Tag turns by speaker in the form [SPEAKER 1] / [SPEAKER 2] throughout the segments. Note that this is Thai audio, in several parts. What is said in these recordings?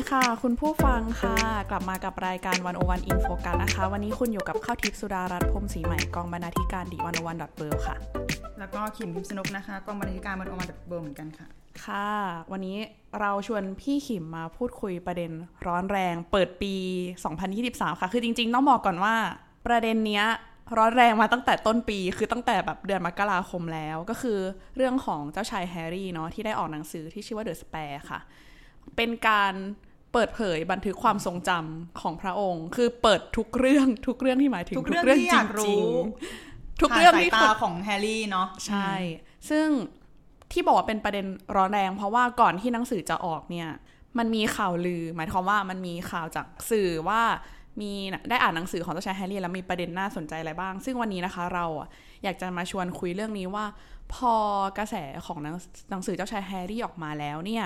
[SPEAKER 1] ดี
[SPEAKER 2] ค่ะ คุณผู้ฟังค่ะ กลับมากับรายการ One O One In Focus กันนะคะ วันนี้คุณอยู่กับข้าวทิพย์สุดารัตน์พรหมศรีใหม่กองบรรณาธิการ The One O One dot World ค่ะ
[SPEAKER 3] แล้วก็ขิมพิมพ์สนุกนะคะกองบรรณาธิการมันออกมาจากเบอร์เหมือนกันค่ะ
[SPEAKER 2] ค่ะ วันนี้เราชวนพี่ขิมมาพูดคุยประเด็นร้อนแรง เปิดปี 2023 ค่ะ คือจริงๆ ต้องบอกก่อนว่า ประเด็นเนี้ยร้อนแรงมาตั้งแต่ต้นปีคือตั้งแต่แบบเดือนมกราคมแล้วก็คือเรื่องของเจ้าชายแฮร์รี่เนาะที่ได้ออกหนังสือที่ชื่อว่า The Spare ค่ะ เป็นการ เปิดเผยบันทึกความทรงจำของพระองค์ คือเปิดทุกเรื่องทุกเรื่องที่หมายถึง
[SPEAKER 3] ทุกเรื่องที่อยากรู้
[SPEAKER 2] ทุกเรื่องที่
[SPEAKER 3] ผ่านสาย
[SPEAKER 2] คน
[SPEAKER 3] ตาของแฮร์รี่เนาะ
[SPEAKER 2] ใช่ ซึ่งที่บอกว่าเป็นประเด็นร้อนแรง เพราะว่าก่อนที่หนังสือจะออกเนี่ย มันมีข่าวลือ หมายความว่ามันมีข่าวจากสื่อว่ามีได้อ่านหนังสือของเจ้าชายแฮร์รี่แล้วมีประเด็นน่าสนใจอะไรบ้าง ซึ่งวันนี้นะคะ เราอะอยากจะมาชวนคุยเรื่องนี้ว่า พอกระแสของหนังหนังสือเจ้าชายแฮร์รี่ออกมาแล้วเนี่ย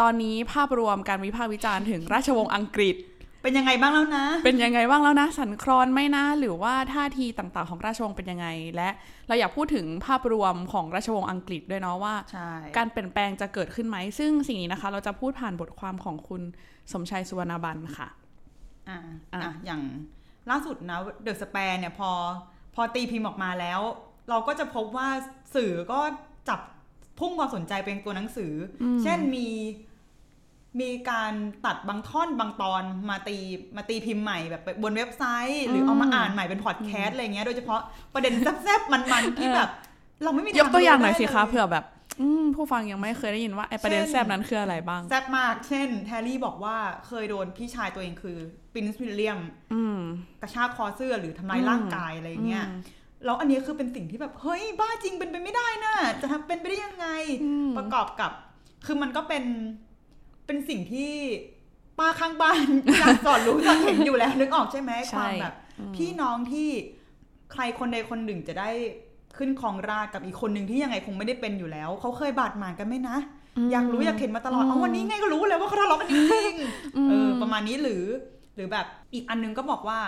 [SPEAKER 2] ตอนนี้ภาพรวมการวิพากษ์วิจารณ์ถึงราชวงศ์อังกฤษ
[SPEAKER 3] เป็นยังไงบ้างแล้วนะ
[SPEAKER 2] เป็นยังไงบ้างแล้วนะ สันคลอนไหม่นะหรือว่าท่าทีต่างๆ ของราชวงศ์เป็นยังไง และเราอยากพูดถึงภาพรวมของราชวงศ์อังกฤษด้วยเนาะว่า
[SPEAKER 3] ใช่
[SPEAKER 2] การเปลี่ยนแปลงจะเกิดขึ้นไหม ซึ่งสิ่งนี้นะคะ เราจะพูดผ่านบทความของคุณสมชัยสุวรรณบันค่ะ
[SPEAKER 3] อ่า
[SPEAKER 2] อะ
[SPEAKER 3] อะอย่างล่าสุดนะเดอะสแปร์เนี่ยพพอตีพิมพ์ออกมาแล้ว เราก็จะพบว่าสื่อก็จับ พุ่งความสนใจเป็นตัวหนังสืออเช่นมีมีการตัดบางท่อนบางตอนมาตีมาตีพิมพ์ใหม่แบบบนเว็บไซต์ หรือเอามาอ่านใหม่เป็นพอดแคสต์อะไรเงี้ยโดยเฉพาะประเด็นแซ่บๆมันๆที่แบบ เราไม่มี
[SPEAKER 2] ยกตัวอย่างหน่อยสิคะ
[SPEAKER 3] ทางรู้ได้เลย
[SPEAKER 2] เผื่อแบบอืมผู้ฟังยังไม่เคยได้ยินว่าไอ้ประเด็นแซ่บๆ นั้นคืออะไรบ้าง
[SPEAKER 3] แซ่บมาก เช่นแฮร์รี่บอกว่าเคยโดนพี่ชายตัวเองคือปรินซ์วิลเลียม
[SPEAKER 2] อืม
[SPEAKER 3] กระชากคอเสื้อหรือทำร้ายร่างกายอะไรอย่างเงี้ย
[SPEAKER 2] อืม
[SPEAKER 3] แล้วอันนี้คือเป็นสิ่งที่แบบเฮ้ยบ้าจริงเป็นไปไม่ได้นะจะทำเป็นไปได้ยังไง ประกอบกับ คือมันก็เป็นเป็นสิ่งที่ป้าข้างบ้านอยากสอนรู้จะเห็นอยู่แล้วนึกออกใช่ไหม
[SPEAKER 2] ใช่
[SPEAKER 3] ความแบบ พี่น้องที่ใครคนใดคนหนึ่งจะได้ขึ้นครองราชย์กับอีกคนหนึ่งที่ยังไงคงไม่ได้เป็นอยู่แล้วเขาเคยบาดหมางกันไหมนะอยากรู้อยากเห็นมาตลอดเอาวันนี้ไงก็รู้เลยว่าเขาทะเลาะกันจริงๆเออประมาณนี้หรือ หรือแบบอีกอันนึงก็บอกว่า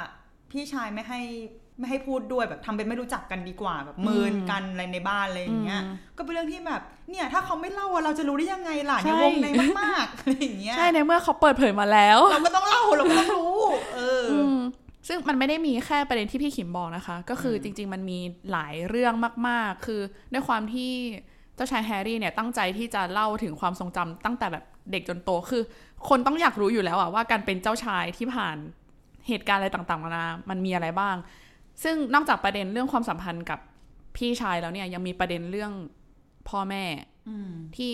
[SPEAKER 3] พี่ชายไม่ให้ ไม่ให้พูดด้วยแบบทำเป็นไม่รู้จักกันดีกว่าแบบเมินกันอะไรในบ้านอะไรอย่างเงี้ย ก็เป็นเรื่องที่แบบเนี่ยถ้าเขาไม่เล่าอะเราจะรู้ได้ยังไงล่ะ
[SPEAKER 2] ใช่
[SPEAKER 3] ในวงในมากๆอะไรอย่างเงี้ย
[SPEAKER 2] ใช่ในเมื่อเขาเปิดเผยมาแล้ว
[SPEAKER 3] เราก็ต้องเล่าเราก็ต้องรู้ เอออ
[SPEAKER 2] มซึ่งมันไม่ได้มีแค่ประเด็นที่พี่ขิมบอกนะคะ ก็คือจริง ๆ มันมีหลายเรื่องมาก ๆ คือด้วยความที่เจ้าชายแฮร์รี่เนี่ยตั้งใจที่จะเล่าถึงความทรงจำตั้งแต่แบบเด็กจนโตคือ คนต้องอยากรู้อยู่แล้วอะว่าการเป็นเจ้าชายที่ผ่านเหตุการณ์อะไรต่างๆนานามันมีอะไรบ้าง ซึ่งนอกจากประเด็นเรื่องความสัมพันธ์กับพี่ชายแล้วเนี่ยยังมีประเด็นเรื่องพ่อแม่
[SPEAKER 3] อืม
[SPEAKER 2] ที่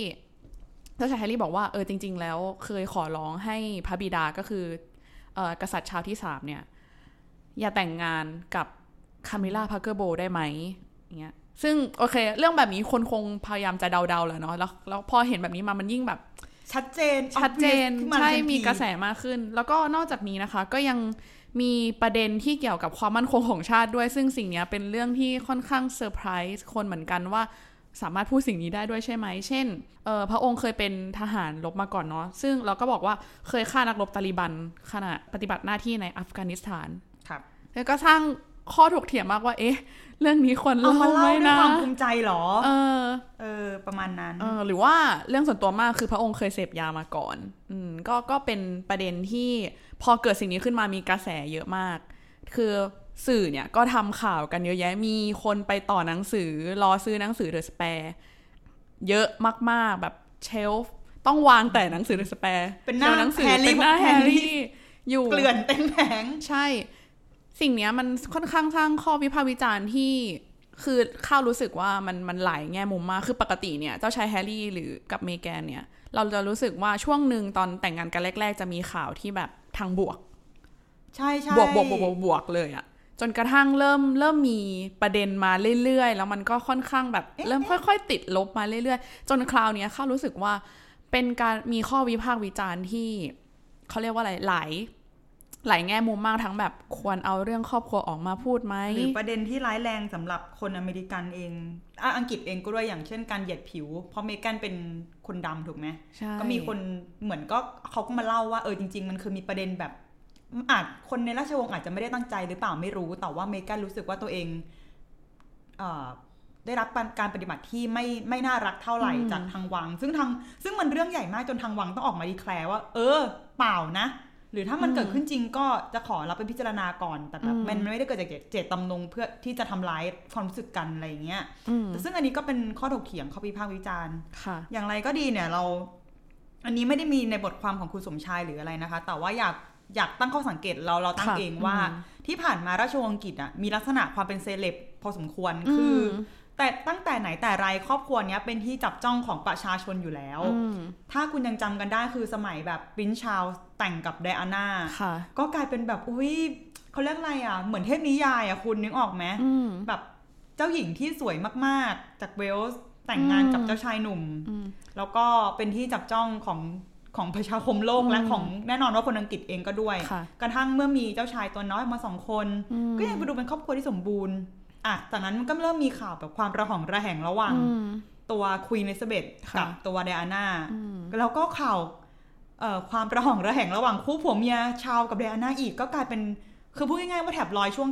[SPEAKER 2] เจ้าชายแฮร์รี่บอกว่าเออจริง ๆ แล้วเคยขอร้องให้พระบิดาก็คือเออกษัตริย์ชาร์ลส์ที่สามเนี่ย อย่าแต่งงานกับคามิลล่าพาร์กเกอร์โบลส์ได้ไหมอย่างเงี้ยซึ่งโอเค เรื่องแบบนี้คนคงพยายามจะเดาๆแหละเนาะแล้วแล้วพอเห็นแบบนี้มามันยิ่งแบบ
[SPEAKER 3] ชัดเจน
[SPEAKER 2] ชัดเจน
[SPEAKER 3] obvious ขึ้น
[SPEAKER 2] ใช่
[SPEAKER 3] ทันที
[SPEAKER 2] มีกระแสมากขึ้น แล้วก็นอกจากนี้นะคะ ก็ยัง มีประเด็นที่เกี่ยวกับความมั่นคงของชาติด้วย ซึ่งสิ่งเนี้ยเป็นเรื่องที่ค่อนข้างเซอร์ไพรส์คนเหมือนกันว่าสามารถพูดสิ่งนี้ได้ด้วยใช่ไหม เช่น เออพระองค์เคยเป็นทหารรบมาก่อนเนาะ ซึ่งเราก็บอกว่าเคยฆ่านักรบตาลิบันขณะปฏิบัติหน้าที่ในอัฟกานิสถาน
[SPEAKER 3] ครับ
[SPEAKER 2] แล้วก็สร้าง ข้อถกเถียงมากว่า เอ๊ะ เรื่องนี้ควร
[SPEAKER 3] เอา
[SPEAKER 2] เล่า
[SPEAKER 3] มา
[SPEAKER 2] ไหม
[SPEAKER 3] เล่าด้วย
[SPEAKER 2] นะ
[SPEAKER 3] ความภูมิใจเหรอ
[SPEAKER 2] เออ
[SPEAKER 3] เออ ประมาณนั้น
[SPEAKER 2] เออ หรือว่าเรื่องส่วนตัวมากคือพระองค์เคยเสพยามาก่อน อืม ก็ ก็เป็นประเด็นที่พอเกิดสิ่งนี้ขึ้นมามีกระแสเยอะมาก คือสื่อเนี่ยก็ทำข่าวกันเยอะแยะ มีคนไปต่อหนังสือ รอซื้อหนังสือ The Spare เยอะมากๆ แบบ shelf ต้องวางแต่หนังสือ The Spare เป็
[SPEAKER 3] นหน้า
[SPEAKER 2] หนังสือ
[SPEAKER 3] แฮร์รี่
[SPEAKER 2] เป็นหน้า
[SPEAKER 3] แฮ
[SPEAKER 2] แฮ
[SPEAKER 3] ร์
[SPEAKER 2] ร์
[SPEAKER 3] รี่
[SPEAKER 2] รี่อยู่
[SPEAKER 3] เกลื่อนเต็มแผง
[SPEAKER 2] ใช่ สิ่งเนี้ยมันค่อนข้างสร้างข้อวิพากษ์วิจารณ์ที่คือข้าวรู้สึกว่ามันมันหลายแง่มุมมากคือปกติเนี่ยเจ้าชายแฮร์รี่หรือกับเมแกนเนี่ย เราจะรู้สึกว่าช่วงหนึ่งตอนแต่งงานกันแรก ๆ จะมีข่าวที่แบบทางบวก
[SPEAKER 3] ใช่ใช่
[SPEAKER 2] บวกบวกบวกบวกบวกเลยอะจนกระทั่งเริ่มเริ่มมีประเด็นมาเรื่อยๆ แล้วมันก็ค่อนข้างแบบเริ่มค่อย ๆ ติดลบมาเรื่อยๆ จนคราวเนี้ยข้าวรู้สึกว่าเป็นการมีข้อวิพากษ์วิจารณ์ที่เขาเรียกว่าอะไรหลาย หลายแง่มุมมากทั้งแบบควรเอาเรื่องครอบครัวออกมาพูดไหม
[SPEAKER 3] หรือประเด็นที่ร้ายแรงสำหรับคนอเมริกันเองอะอังกฤษเองก็ด้วยอย่างเช่นการเหยียดผิว เพราะเมแกนเป็นคนดำถูกไหม
[SPEAKER 2] ใช่
[SPEAKER 3] ก็มีคนเหมือนก็เขาก็มาเล่าว่าเออจริง ๆ มันคือมีประเด็นแบบอาจคนในราชวงศ์อาจจะไม่ได้ตั้งใจหรือเปล่าไม่รู้แต่ว่าเมแกนรู้สึกว่าตัวเองเอ่อได้รับการปฏิบัติที่ไม่ไม่น่ารักเท่าไหร่จากทางวัง ซึ่งทางซึ่งมันเรื่องใหญ่มากจนทางวังต้องออกมาดีแคลร์ว่า เออ เปล่านะ หรือถ้ามันเกิดขึ้นจริงก็จะขอรับไปพิจารณาก่อน แต่แบบมันไม่ได้เกิดจากเจตจำนงเพื่อที่จะทำร้ายความรู้สึกกันอะไรอย่างเงี้ย
[SPEAKER 2] อืม
[SPEAKER 3] แต่ซึ่งอันนี้ก็เป็นข้อถกเถียงข้อพิพากษ์วิจารณ์
[SPEAKER 2] ค่ะ
[SPEAKER 3] อย่างไรก็ดีเนี่ยเรา อันนี้ไม่ได้มีในบทความของคุณสมชายหรืออะไรนะคะ แต่ว่าอยากอยากตั้งข้อสังเกตเราเราตั้ง
[SPEAKER 2] ค่ะ
[SPEAKER 3] เองว่า
[SPEAKER 2] อืม
[SPEAKER 3] ที่ผ่านมาราชวงศ์อังกฤษอะมีลักษณะความเป็นเซเลบพอสมควรคือ
[SPEAKER 2] ม
[SPEAKER 3] แต่ตั้งแต่ไหนแต่ไรครอบครัวเนี้ยเป็นที่จับจ้องของประชาชนอยู่แล้ว
[SPEAKER 2] อืม
[SPEAKER 3] ถ้าคุณยังจำกันได้คือสมัยแบบปรินชาวแต่งกับไดอาน่า
[SPEAKER 2] ค่ะ
[SPEAKER 3] ก็กลายเป็นแบบอุ้ยเขาเรียกอะไรอะ เหมือนเทพนิยายอะคุณนึกออกไหม
[SPEAKER 2] อืม
[SPEAKER 3] แบบเจ้าหญิงที่สวยมากๆ จากเวลส์แต่งงานกับ
[SPEAKER 2] อืม
[SPEAKER 3] เจ้าชายหนุ่ม
[SPEAKER 2] อืม
[SPEAKER 3] แล้วก็เป็นที่จับจ้องของของประชาคมโลก
[SPEAKER 2] อืม
[SPEAKER 3] และของแน่นอนว่าคนอังกฤษเองก็ด้วย
[SPEAKER 2] ค่ะ
[SPEAKER 3] กระทั่งเมื่อมีเจ้าชายตัวน้อยมาสองคน
[SPEAKER 2] อืม
[SPEAKER 3] ก็ยังไปดูเป็นครอบครัวที่สมบูรณ์ อะจากนั้นมันก็เริ่มมีข่าวแบบความระหองระแหงระหว่าง
[SPEAKER 2] อืม
[SPEAKER 3] ตัวควีนอลิซาเบธ
[SPEAKER 2] ค่ะ
[SPEAKER 3] กับตัวไดอาน่า
[SPEAKER 2] อืม
[SPEAKER 3] แล้วก็ข่าวเอ่อความระหองระแหงระหว่างคู่ผัวเมียชาวกับไดอาน่าอีกก็กลายเป็นคือพูดง่ายๆว่าแถบลอยช่วง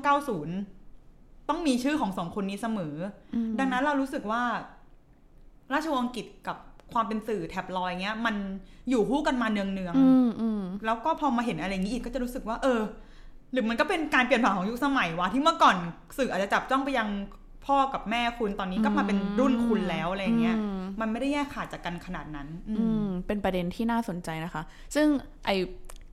[SPEAKER 3] 90 ต้องมีชื่อของสองคนนี้เสมออดังนั้นเรารู้สึกว่า ราชวงศ์อังกฤษกับความเป็นสื่อแถบลอยเงี้ย มันอยู่คู่กันมาเนือง
[SPEAKER 2] อืมอืม
[SPEAKER 3] ๆแล้วก็พอมาเห็นอะไรอย่างนี้อีกก็จะรู้สึกว่า เออ หรือมันก็เป็นการเปลี่ยนผ่านของยุคสมัยวะที่เมื่อก่อนสื่ออาจจะจับจ้องไปยังพ่อกับแม่คุณตอนนี้ก็มาเป็นรุ่นคุณแล้วอะไรอย่างเงี้ย
[SPEAKER 2] อืม
[SPEAKER 3] มันไม่ได้แยกขาดจากกันขนาดนั้น อื
[SPEAKER 2] อื
[SPEAKER 3] ม
[SPEAKER 2] มเป็นประเด็นที่น่าสนใจนะคะ ซึ่งไอ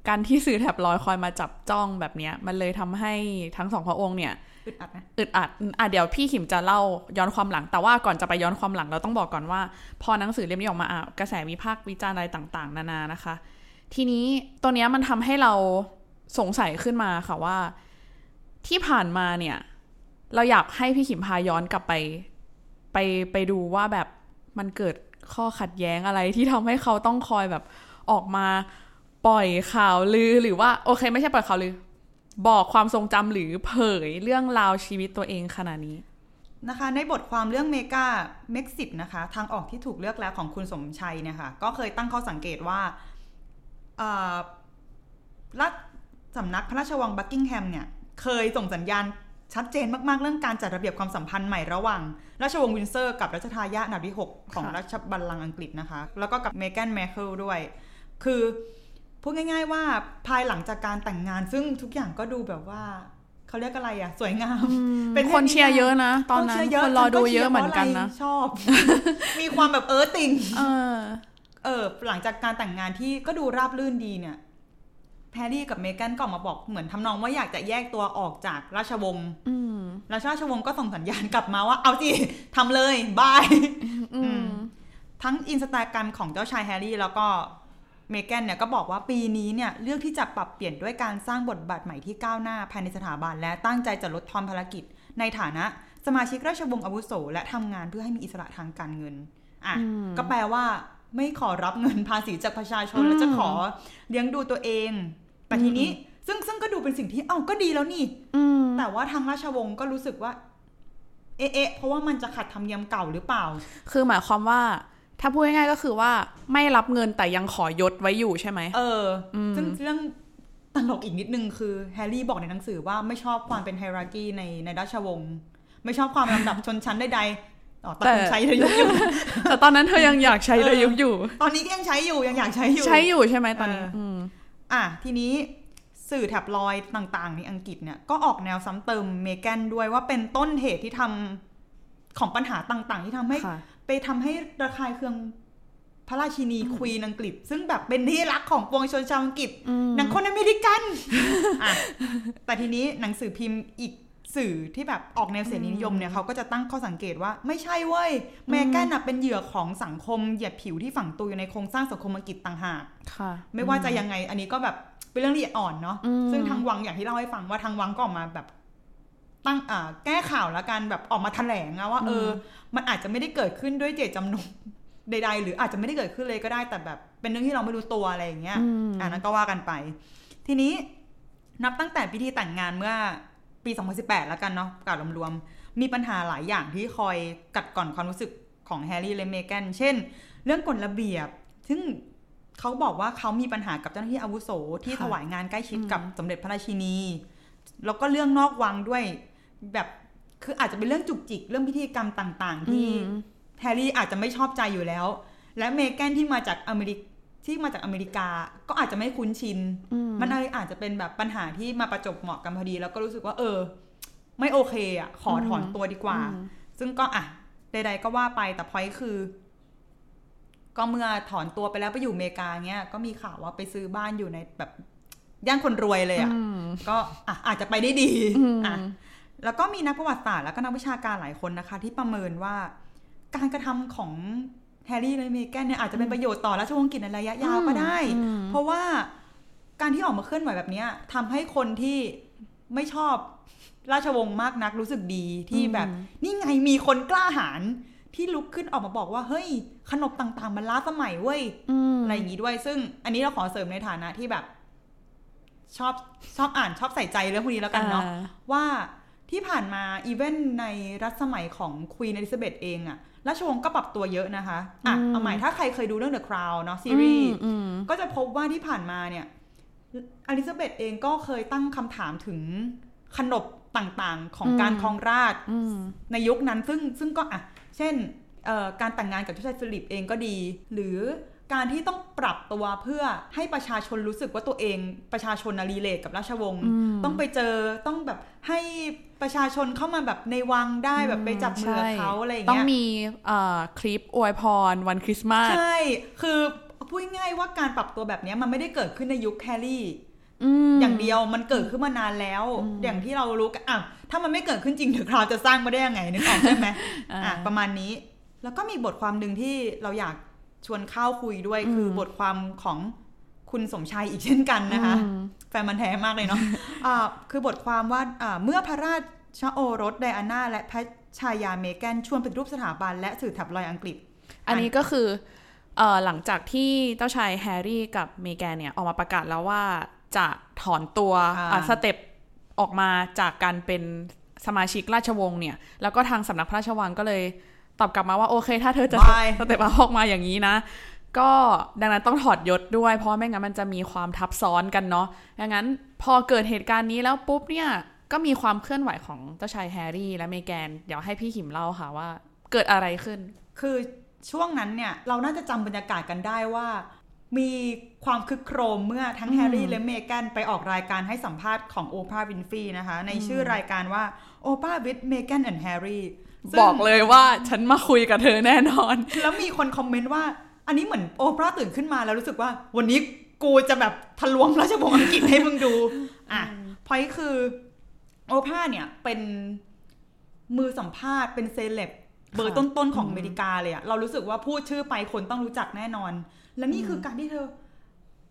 [SPEAKER 2] การที่สื่อแถบลอยคอยมาจับจ้องแบบเนี้ย มันเลยทำให้ทั้งสองพระองค์เนี่ย
[SPEAKER 3] อึดอัดนะ
[SPEAKER 2] อึดอัดอืมอะเดี๋ยวพี่ขิมจะเล่าย้อนความหลัง แต่ว่าก่อนจะไปย้อนความหลังเราต้องบอกก่อนว่า พอหนังสือเล่มนี้ออกมาอะกระแสวิพากษ์วิจารณ์อะไรต่าง ๆ นานานะคะ ทีนี้ตัวเนี้ยมันทำให้เรา สงสัยขึ้นมาค่ะว่า ที่ผ่านมาเนี่ย เราอยากให้พี่ขิมพาย้อนกลับไป ไปไปดูว่าแบบมันเกิดข้อขัดแย้งอะไรที่ทำให้เขาต้องคอยแบบออกมาปล่อยข่าวลือหรือว่าโอเค ไม่ใช่ปล่อยข่าวลือ บอกความทรงจำหรือเผยเรื่องราวชีวิตตัวเองขนาดนี้
[SPEAKER 3] นะคะในบทความเรื่องเมกาเม็กซิตนะคะ ทางออกที่ถูกเลือกแล้วของคุณสมชัยเนี่ยค่ะก็เคยตั้งข้อสังเกตว่าเอ่อรัฐ สำนักพระราชวังบักกิงแฮมเนี่ยเคยส่งสัญญาณชัดเจนมาก ๆ เรื่องการจัดระเบียบความสัมพันธ์ใหม่ระหว่าง ราชวงศ์วินเซอร์กับรัชทายาทอันดับที่6ของ
[SPEAKER 2] ค่ะ
[SPEAKER 3] ราชบัลลังก์อังกฤษนะคะ แล้วก็กับเมแกน มาร์เคิลด้วย คือพูดง่าย ๆ ว่าภายหลังจากการแต่งงาน ซึ่งทุกอย่างก็ดูแบบว่าเขาเรียกอะไรอะสวยงาม เป็น
[SPEAKER 2] คนเชียร์เยอะนะ ตอน
[SPEAKER 3] ค
[SPEAKER 2] นั้น
[SPEAKER 3] เชียร์เยอะ
[SPEAKER 2] คนรอดู
[SPEAKER 3] ฉั
[SPEAKER 2] เยอะเหมือนกันนะ เชี
[SPEAKER 3] ยร์เพราไรชอบ มีความแบบเออติง
[SPEAKER 2] เออ
[SPEAKER 3] เออหลังจากการแต่งงานที่ก็ดูราบรื่นดีเนี่ย แฮร์รี่กับเมแกนก็ออกมาบอกเหมือนทำนองว่าอยากจะแยกตัวออกจากราชวงศ์
[SPEAKER 2] อืม
[SPEAKER 3] ราชราชวงศ์ก็ส่งสัญญาณกลับมาว่า เอาสิทำเลย bye
[SPEAKER 2] อืม
[SPEAKER 3] ทั้งอินสตาแกรมของเจ้าชายแฮร์รี่แล้วก็เมแกนเนี่ยก็บอกว่าปีนี้เนี่ยเลือกที่จะปรับเปลี่ยนด้วยการสร้างบทบาทใหม่ที่ก้าวหน้าภายในสถาบันและตั้งใจจะลดทอนภารกิจ ในฐานะ สมาชิกราชวงศ์อาวุโส และทำงานเพื่อให้มีอิสระทางการเงินอะ
[SPEAKER 2] อืม
[SPEAKER 3] ก็แปลว่าไม่ขอรับเงินภาษีจากประชาชน
[SPEAKER 2] อืม
[SPEAKER 3] และจะขอเลี้ยงดูตัวเอง แต่ทีนี้ซึ่งซึ่งก็ดูเป็นสิ่งที่เอ้าก็ดีแล้วนี่
[SPEAKER 2] อืม
[SPEAKER 3] แต่ว่าทางราชวงศ์ก็รู้สึกว่าเอ๊ะเอ๊ะเพราะว่ามันจะขัดธรรมเนียมเก่าหรือเปล่า
[SPEAKER 2] คือหมายความว่า ถ้าพูดง่ายๆก็คือว่าไม่รับเงินแต่ยังขอยศไว้อยู่ใช่ไหม
[SPEAKER 3] เอออ
[SPEAKER 2] ม
[SPEAKER 3] ซึ่งเรื่องตลกอีกนิดนึงคือแฮร์รี่บอกในหนังสือว่าไม่ชอบความเป็นไฮรักีในในราชวงศ์ไม่ชอบความลำดับชนชั้นใดๆอ๋อตอนนใช้ยุคอยู่
[SPEAKER 2] แต่ตอนนั้นเธอยังอยากใช้เลยยุคอยู่
[SPEAKER 3] ตอนนี้ก็ยังใช้อยู่ยังอยากใช้อยู่
[SPEAKER 2] ใช้อยู่ใช่ไหมตอนนี้
[SPEAKER 3] เอออื
[SPEAKER 2] ม
[SPEAKER 3] อะทีนี้สื่อแถบลอยต่างๆในอังกฤษเนี่ยก็ออกแนวซ้ำเติมเมแกนด้วยว่าเป็นต้นเหตุที่ทำของปัญหาต่างๆ ที่ทำให้
[SPEAKER 2] ค่ะ
[SPEAKER 3] ไปทำให้ระคายเคืองพระราชินีควีนอังกฤษ ซึ่งแบบเป็นที่รักของปวงชนชาวอังกฤษ
[SPEAKER 2] อืม
[SPEAKER 3] หนังคนอเมริกันอะแต่ทีนี้หนังสือพิมพ์อีก สื่อที่แบบออกแนวเสรีนิยมเนี่ยเขาก็จะตั้งข้อสังเกตว่าไม่ใช่เว้ยเมแกนน่ะเป็นเหยื่อของสังคมเหยียดผิวที่ฝังตัวอยู่ในโครงสร้างสังคมอังกฤษต่างหาก
[SPEAKER 2] ค่ะ
[SPEAKER 3] ไม่ว่าจะยังไงอันนี้ก็แบบเป็นเรื่องละเอียดอ่อนเนาะ
[SPEAKER 2] อืม
[SPEAKER 3] ซึ่งทางวังอย่างที่เล่าให้ฟังว่าทางวังก็ออกมาแบบตั้งอ่าแก้ข่าวแล้วกันแบบออกมาแถลงอะว่า เออ มันอาจจะไม่ได้เกิดขึ้นด้วยเจตจำนงใด ๆ หรืออาจจะไม่ได้เกิดขึ้นเลยก็ได้แต่แบบ เป็นเรื่องที่เราไม่รู้ตัวอะไรอย่างเงี้ย
[SPEAKER 2] อืม
[SPEAKER 3] อ่านั้นก็ว่ากันไป ทีนี้นับตั้งแต่พิธีแต่งงานเมื่อ ปี 2018 แล้วกันเนาะกล่าวรวมๆมีปัญหาหลายอย่างที่คอยกัดก่อนความรู้สึกของแฮร์รี่และเมแกนเช่น เรื่องกฎระเบียบ ซึ่งเขาบอกว่าเขามีปัญหากับเจ้าหน้าที่อาวุโสที่
[SPEAKER 2] ค่ะ
[SPEAKER 3] ถวายงานใกล้ชิดกับสมเด็จพระราชินี แล้วก็เรื่องนอกวังด้วยแบบคืออาจจะเป็นเรื่องจุกจิกเรื่องพิธีกรรมต่าง ๆ ที่
[SPEAKER 2] อืม
[SPEAKER 3] แฮร์รี่อาจจะไม่ชอบใจอยู่แล้ว และเมแกนที่มาจากอเมริก ที่มาจากอเมริกาก็อาจจะไม่คุ้นชิน
[SPEAKER 2] อืม
[SPEAKER 3] มันอาจจะเป็นแบบปัญหาที่มาประจบเหมาะกันพอดี แล้วก็รู้สึกว่าเออ ไม่โอเคอะ ขอถอนตัวดีกว่า
[SPEAKER 2] อืม
[SPEAKER 3] ซึ่งก็อะใดๆก็ว่าไปแต่พอยคือ ก็เมื่อถอนตัวไปแล้วไปอยู่อเมริกาเนี้ยก็มีข่าวว่าไปซื้อบ้านอยู่ในแบบย่านคนรวยเลยอะ
[SPEAKER 2] อืม
[SPEAKER 3] ก็อะอาจจะไปได้ดี
[SPEAKER 2] อืม
[SPEAKER 3] อะแล้วก็มีนักประวัติศาสตร์แล้วก็นักวิชาการหลายคนนะคะ ที่ประเมินว่าการกระทำของ แฮร์รี่และเมแกนเนี่ยอาจจะเป็นประโยชน์ต่อราชวงศ์อังกฤษในระยะยาวก็ได้
[SPEAKER 2] อืม
[SPEAKER 3] เพราะว่าการที่ออกมาเคลื่อนไหวแบบเนี้ยทำให้คนที่ไม่ชอบราชวงศ์มากนักรู้สึกดีที่แบบนี่ไงมีคนกล้าหาญที่ลุกขึ้นออกมาบอกว่า เฮ้ย ขนบต่างๆ มันล้าสมัยเว้ย
[SPEAKER 2] อืม
[SPEAKER 3] อะไรอย่างงี้ด้วย ซึ่งอันนี้เราขอเสริมในฐานะที่แบบ ชอบชอบอ่านชอบใส่ใจเรื่องพวกนี้แล้วกันเนาะ
[SPEAKER 2] อ่า
[SPEAKER 3] ว่า ที่ผ่านมาอีเวนต์ในรัชสมัยของควีนอลิซาเบธเองอะราชวงศ์ก็ปรับตัวเยอะนะคะอะ
[SPEAKER 2] อืม
[SPEAKER 3] เอาใหม่ถ้าใครเคยดูเรื่อง The Crown เนาะซีรีส์
[SPEAKER 2] อืม
[SPEAKER 3] ก็จะพบว่าที่ผ่านมาเนี่ยอลิซาเบธเองก็เคยตั้งคำถามถึงขนบต่างๆของ
[SPEAKER 2] อืม
[SPEAKER 3] การครองราชย์
[SPEAKER 2] อืม
[SPEAKER 3] ในยุคนั้นซึ่งซึ่งก็อะ เช่นเอ่อการแต่งงานกับเจ้าชายฟิลิปเองก็ดี หรือ การที่ต้องปรับตัวเพื่อให้ประชาชนรู้สึกว่าตัวเองประชาชน relate กับราชวงศ์
[SPEAKER 2] อืม
[SPEAKER 3] ต้องไปเจอต้องแบบให้ประชาชนเข้ามาแบบในวังได้แบบไปจับมือกับเขาอะไรอย่าง
[SPEAKER 2] ต้อง
[SPEAKER 3] เงี้ย
[SPEAKER 2] มีเอ่อคลิปอวยพรวันคริสต์มาส
[SPEAKER 3] ใช่คือพูดง่ายๆว่าการปรับตัวแบบเนี้ยมันไม่ได้เกิดขึ้นในยุคแฮร์
[SPEAKER 2] รี่
[SPEAKER 3] อย่างเดียวมันเกิดขึ้นมานานแล้ว อย่างที่เรารู้กันอะถ้ามันไม่เกิดขึ้นจริง The Crown จะสร้างมาได้ยังไงนึกออกใช่ไหม
[SPEAKER 2] อ่า
[SPEAKER 3] อะประมาณนี้ แล้วก็มีบทความหนึ่งที่เราอยาก ชวนเข้าคุยด้วยคืออบทความของคุณสมชายอีกเช่นกันนะคะ
[SPEAKER 2] อืม
[SPEAKER 3] แฟนพันธุ์แท้มากเลยเนาะอ่าคือบทความว่าอ่าเมื่อพระราชโอรสไดอาน่าและพระชายาเมแกนชวนปฏิรูปสถาบันและสื่อแท็บลอยด์อังกฤษ
[SPEAKER 2] อันนี้ก็คือเอ่อหลังจากที่เจ้าชายแฮร์รี่กับเมแกนเนี่ยออกมาประกาศแล้วว่าจะถอนตัว
[SPEAKER 3] อ่า
[SPEAKER 2] อะ step ออกมาจากการเป็นสมาชิกราชวงศ์เนี่ย แล้วก็ทางสำนักพระราชวังก็เลย ตอบกลับมาว่าโอเค ถ้าเธอจะ
[SPEAKER 3] บาย
[SPEAKER 2] step ออกมาอย่างนี้นะ ก็ดังนั้นต้องถอดยศด้วย เพราะไม่งั้นมันจะมีความทับซ้อนกันเนาะดังนั้นพอเกิดเหตุการณ์นี้แล้วปุ๊บเนี่ยก็มีความเคลื่อนไหวของเจ้าชายแฮร์รี่และเมแกน เดี๋ยวให้พี่ขิมเล่าค่ะว่า เกิดอะไรขึ้น
[SPEAKER 3] คือช่วงนั้นเนี่ยเราน่าจะจำบรรยากาศกันได้ว่า มีความครึกโครมเมื่อทั้งแฮร์รี่และเมแกนไปออกรายการให้สัมภาษณ์ของโอปราห์วินฟรีนะคะ ในชื่อรายการว่า Oprah with Meghan and Harry
[SPEAKER 2] บอกเลยว่าฉันมาคุยกับเธอแน่นอน
[SPEAKER 3] แล้วมีคนคอมเมนต์ว่า อันนี้เหมือนโอปราห์ตื่นขึ้นมาแล้วรู้สึกว่า วันนี้กูจะแบบทะลวงราชวงศ์อังกฤษให้มึงดู อะพอยคือ โอปราห์เนี่ยเป็นมือสัมภาษณ์เป็นเซเลบเบอร์ต้นๆของอเมริกาเลยอะเรารู้สึกว่าพูดชื่อไปคนต้องรู้จักแน่นอน และนี่คือการที่เธอ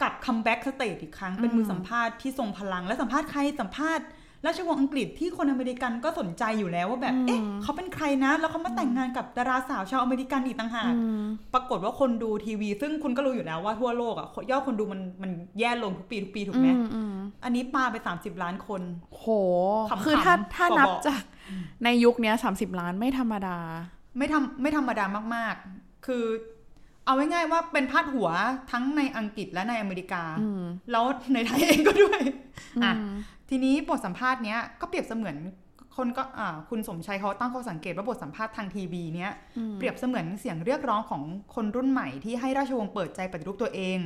[SPEAKER 3] กลับ comeback stage อีกครั้ง เป็นมือสัมภาษณ์ที่ทรงพลังและสัมภาษณ์ใครสัมภาษณ์ ราชวงศ์อังกฤษที่คนอเมริกันก็สนใจอยู่แล้วว่าแบบ เอ๊ะ เขาเป็นใครนะ แล้วเขามาแต่งงานกับดาราสาวชาวอเมริกันอีกต่างหาก ปรากฏว่าคนดูทีวี ซึ่งคุณก็รู้อยู่แล้วว่าทั่วโลกอะยอดคนดูมันมันแย่ลงทุกปีทุกปีถูกไหมอันนี้ปาไป 30 ล้านคน
[SPEAKER 2] โห
[SPEAKER 3] ขำๆ
[SPEAKER 2] คือถ้าถ้า
[SPEAKER 3] ขอ
[SPEAKER 2] นับ
[SPEAKER 3] บอก
[SPEAKER 2] จากในยุคเนี้ยสามสิบล้านไม่ธรรมดา
[SPEAKER 3] ไม่ทำไม่ธรรมดามาก ๆ คือ เอาง่ายๆว่าเป็นพาดหัวทั้งในอังกฤษและในอเมริกา
[SPEAKER 2] อืม
[SPEAKER 3] แล้วในไทยเองก็ด้วยอะ
[SPEAKER 2] อืม
[SPEAKER 3] ทีนี้บทสัมภาษณ์เนี้ยก็เปรียบเสมือนคนก็อ่าคุณสมชัยเขาตั้งข้อสังเกตว่าบทสัมภาษณ์ทางทีวีเนี้ยเปรียบเสมือนเสียงเรียกร้องของคนรุ่นใหม่ที่ให้ราชวงศ์เปิดใจปฏิรูปตัวเอง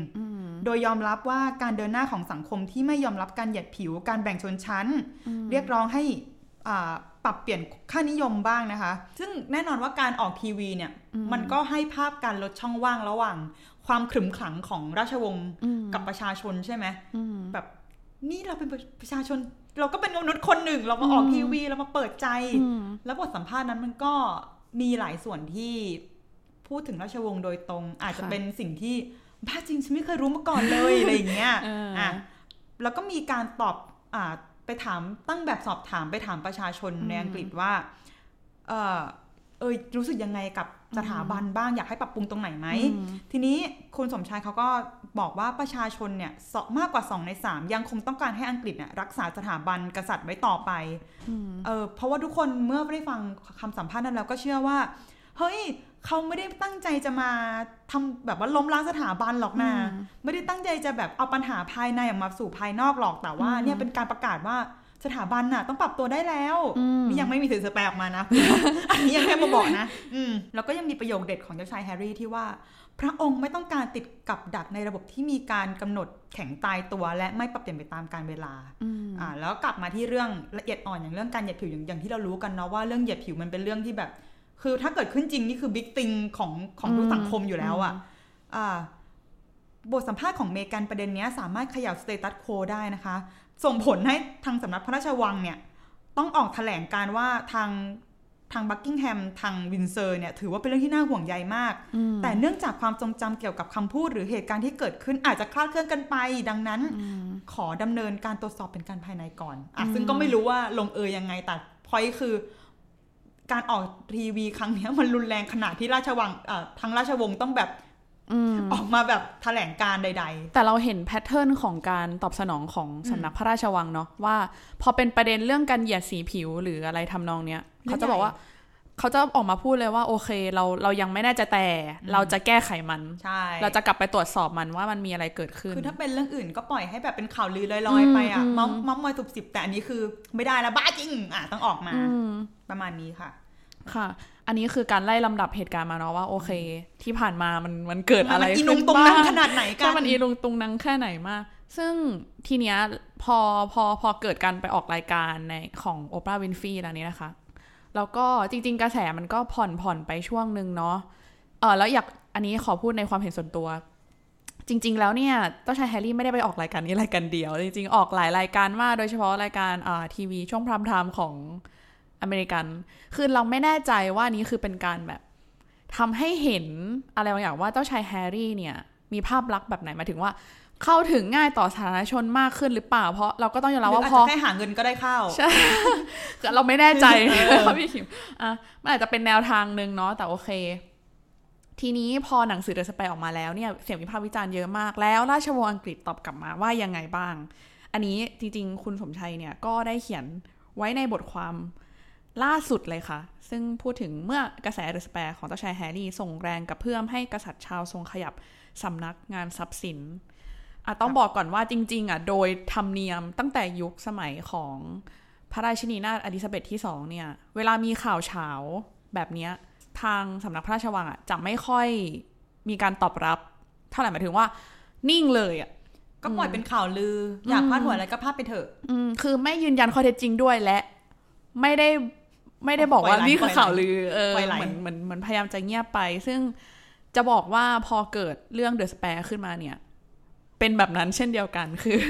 [SPEAKER 3] โดยยอมรับว่าการเดินหน้าของสังคมที่ไม่ยอมรับการเหยียดผิวการแบ่งชนชั้น เรียกร้องให้อ่าป รับเปลี่ยนค่านิยมบ้างนะคะ ซึ่งแน่นอนว่าการออกทีวีเนี่ย มันก็ให้ภาพการลดช่องว่างระหว่าง ความขรึมขลังของราชวงศ์กับประชาชนใช่ไหมแบบนี่เราเป็นประชาชน เราก็เป็นมนุษย์คนหนึ่ง เรามาออกทีวีเรามาเปิดใจ แล้วบทสัมภาษณ์นั้นมันก็มีหลายส่วนที่พูดถึงราชวงศ์โดยตรง อาจจะ
[SPEAKER 2] ค่ะ
[SPEAKER 3] เป็นสิ่งที่บ้าจริงฉันไม่เคยรู้มาก่อนเลยอะไรอย่างเงี้ย
[SPEAKER 2] เอออ่
[SPEAKER 3] อะแล้วก็มีการตอบอ่า ไปถามตั้งแบบสอบถามไปถามประชาชนในอังกฤษว่า เอ่อเออรู้สึกยังไงกับสถาบันบ้างอยากให้ปรับปรุงตรงไหนไหม ทีนี้คุณสมชายเขาก็บอกว่าประชาชนเนี่ยสมากกว่า 2 ใน 3 ยังคงต้องการให้อังกฤษเนี่ยรักษาสถาบันกษัตริย์ไว้ต่อไปเออเพราะว่าทุกคนเมื่อได้ฟังคำสัมภาษณ์นั้นแล้วก็เชื่อว่า เฮ้ยเขาไม่ได้ตั้งใจจะมาทำแบบว่าล้มล้างสถาบันหรอกนะไม่ได้ตั้งใจจะแบบเอาปัญหาภายในออกมาสู่ภายนอกหรอกแต่ว่าเนี่ยเป็นการประกาศว่าสถาบันน่ะต้องปรับตัวได้แล้วนี่ยังไม่มีสื่อสแปลออกมานะ อันนี้ยังแค่มาบอกนะ อืมแล้วก็ยังมีประโยคเด็ดของเจ้าชายแฮร์รี่ที่ว่า พระองค์ไม่ต้องการติดกับดักในระบบที่มีการกำหนดแข็งตายตัวและไม่ปรับเปลี่ยนไปตามการเวลาอ่าแล้วกลับมาที่เรื่องละเอียดอ่อนอย่างเรื่องการเหยียดผิวอย่างอย่างที่เรารู้กันเนาะว่าเรื่องเหยียดผิวมันเป็นเรื่องที่แบบ คือถ้าเกิดขึ้นจริงนี่คือ big thing ของของทุกสังคมอยู่แล้วอะอ่าบทสัมภาษณ์ของเมแกนประเด็นนี้สามารถเขย่า status quo ได้นะคะ ส่งผลให้ทางสำนักพระราชวังเนี่ย ต้องออกแถลงการณ์ว่าทางทางบักกิงแฮมทางวินเซอร์เนี่ยถือว่าเป็นเรื่องที่น่าห่วงใยมาก แต่เนื่องจากความทรงจำเกี่ยวกับคำพูดหรือเหตุการณ์ที่เกิดขึ้นอาจจะคลาดเคลื่อนกันไป ดังนั้นขอดำเนินการตรวจสอบเป็นการภายในก่อนอะซึ่งก็ไม่รู้ว่าลงเอยยังไงแต่พอยคือ การออกทีวีครั้งนี้มันรุนแรงขนาดที่ราชวังทางราชวงศ์ต้องแบบออกมาแบบแถลงการใด
[SPEAKER 2] ๆ แต่เราเห็นแพทเทิร์นของการตอบสนองของสำนักพระราชวังเนาะว่า พอเป็นประเด็นเรื่องการเหยียดสีผิวหรืออะไรทำนองเนี้ยเขาจะบอกว่า เขาจะออกมาพูดเลยว่าโอเค เราเรายังไม่แน่ใจแต่ เราจะแก้ไขมัน
[SPEAKER 3] ใช่
[SPEAKER 2] เราจะกลับไปตรวจสอบมันว่ามันมีอะไรเกิดขึ้น
[SPEAKER 3] คือถ้าเป็นเรื่องอื่นก็ปล่อยให้แบบเป็นข่าวลือลอยๆไปอะมัมมัมมอยตุบสิบแต่อันนี้คือไม่ได้แล้วบ้าจริง อะต้องออกมา ประมาณนี้ค่ะ
[SPEAKER 2] ค่ะ อันนี้คือการไล่ลำดับเหตุการณ์มาเนาะว่าโอเค ที่ผ่านมามันมันเกิดอะไร
[SPEAKER 3] ขึ้นบ้างขนาดไหนกันใช่
[SPEAKER 2] มันอีลุงตุงนังแค่ไหนมากซึ่งทีเนี้ยพอพอพอเกิดการไปออกรายการในของโอปราห์วินฟีแล้วนี้นะคะ แล้วก็จริง ๆ กระแสมันก็ผ่อนผ่อนไปช่วงหนึ่งเนาะเออแล้วอยากอันนี้ขอพูดในความเห็นส่วนตัว จริง ๆ แล้วเนี่ยเจ้าชายแฮร์รี่ไม่ได้ไปออกรายการนี้รายการเดียว จริง ๆ ออกหลายรายการมากโดยเฉพาะรายการอ่าทีวีช่วง prime time ของอเมริกัน คือเราไม่แน่ใจว่านี้คือเป็นการแบบทำให้เห็นอะไรบางอย่างว่าเจ้าชายแฮร์รี่เนี่ยมีภาพลักษณ์แบบไหนมาถึงว่า เข้าถึงง่ายต่อสาธารณชนมากขึ้นหรือเปล่า เพราะเราก็ต้องยอมรับว่าพอ
[SPEAKER 3] แค่หาเงินก็ได้เข้า
[SPEAKER 2] ใช่เราไม่แน่ใจค่ะพี่ขิมอะมันอาจจะเป็นแนวทางหนึ่งเนาะแต่โอเค ทีนี้พอหนังสือ The Spare ออกมาแล้วเนี่ยเสียงวิพากษ์วิจารณ์เยอะมากแล้ว ราชวงศ์อังกฤษตอบกลับมาว่ายังไงบ้าง อันนี้จริง ๆ คุณสมชัยเนี่ยก็ได้เขียนไว้ในบทความล่าสุดเลยค่ะ ซึ่งพูดถึงเมื่อกระแส The Spare ของเจ้าชายแฮร์รี่ส่งแรงกระเพื่อมให้กษัตริย์ชาร์ลส์ทรงขยับสำนักงานทรัพย์สิน อะต้องบอกก่อนว่าจริง ๆ อะ โดยธรรมเนียมตั้งแต่ยุคสมัยของพระราชินีนาถเอลิซาเบธที่สองเนี่ย เวลามีข่าวเฉาแบบนี้ทางสำนักพระราชวังอะจะไม่ค่อยมีการตอบรับ เท่าไหร่หมายถึงว่า นิ่งเลยอะ
[SPEAKER 3] ก็ปล่อยเป็นข่าวลือ อยากพาดหัวอะไรก็พาดไปเถอะ
[SPEAKER 2] อืมคือไม่ยืนยันข้อเท็จจริงด้วยและ ไม่ได้ไม่ได้บอกว่านี่คือข่าวลือเออเหมือนเหมือนเหมือนพยายามจะเงียบไป ซึ่งจะบอกว่าพอเกิดเรื่องเดอะสเปรขึ้นมาเนี่ย เป็นแบบนั้นเช่นเดียวกันคือ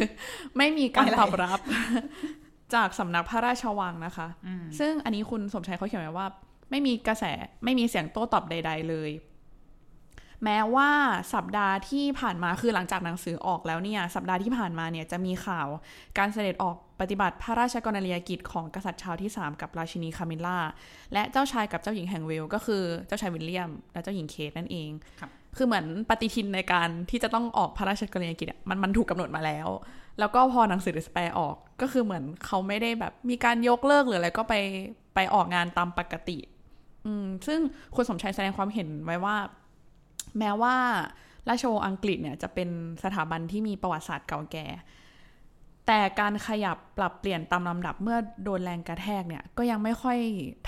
[SPEAKER 2] ไม่มีการตอบรับ จากสำนักพระราชวังนะคะ ซึ่งอันนี้คุณสมชัยเขาเขียนไว้ว่า ไม่มีกระแสไม่มีเสียงโต้ตอบใด ๆ เลย แม้ว่าสัปดาห์ที่ผ่านมาคือหลังจากหนังสือออกแล้วเนี่ยสัปดาห์ที่ผ่านมาเนี่ยจะมีข่าวการเสด็จออกปฏิบัติพระราชกรณียกิจของกษัตริย์ชาวที่ 3 กับราชินีคามิลล่าและเจ้าชายกับเจ้าหญิงแห่งเวลก็คือเจ้าชายวิลเลียม และเจ้าหญิงเคทนั่นเอง คือเหมือนปฏิทินในการที่จะต้องออกพระราชกรณียกิจมันมันถูกกาหนดมาแล้ว แล้วก็พอหนังสือสเปรออกก็คือเหมือนเขาไม่ได้แบบมีการยกเลิกหรืออะไรก็ไปไปออกงานตามปกติ อืมซึ่งคุณสมชัยแสดงความเห็นไว้ว่า แม้ว่าราชวงศ์อังกฤษเนี่ยจะเป็นสถาบันที่มีประวัติศาสตร์เก่าแก่ แต่การขยับปรับเปลี่ยนตามลำดับเมื่อโดนแรงกระแทกเนี่ย ก็ยังไม่ค่อย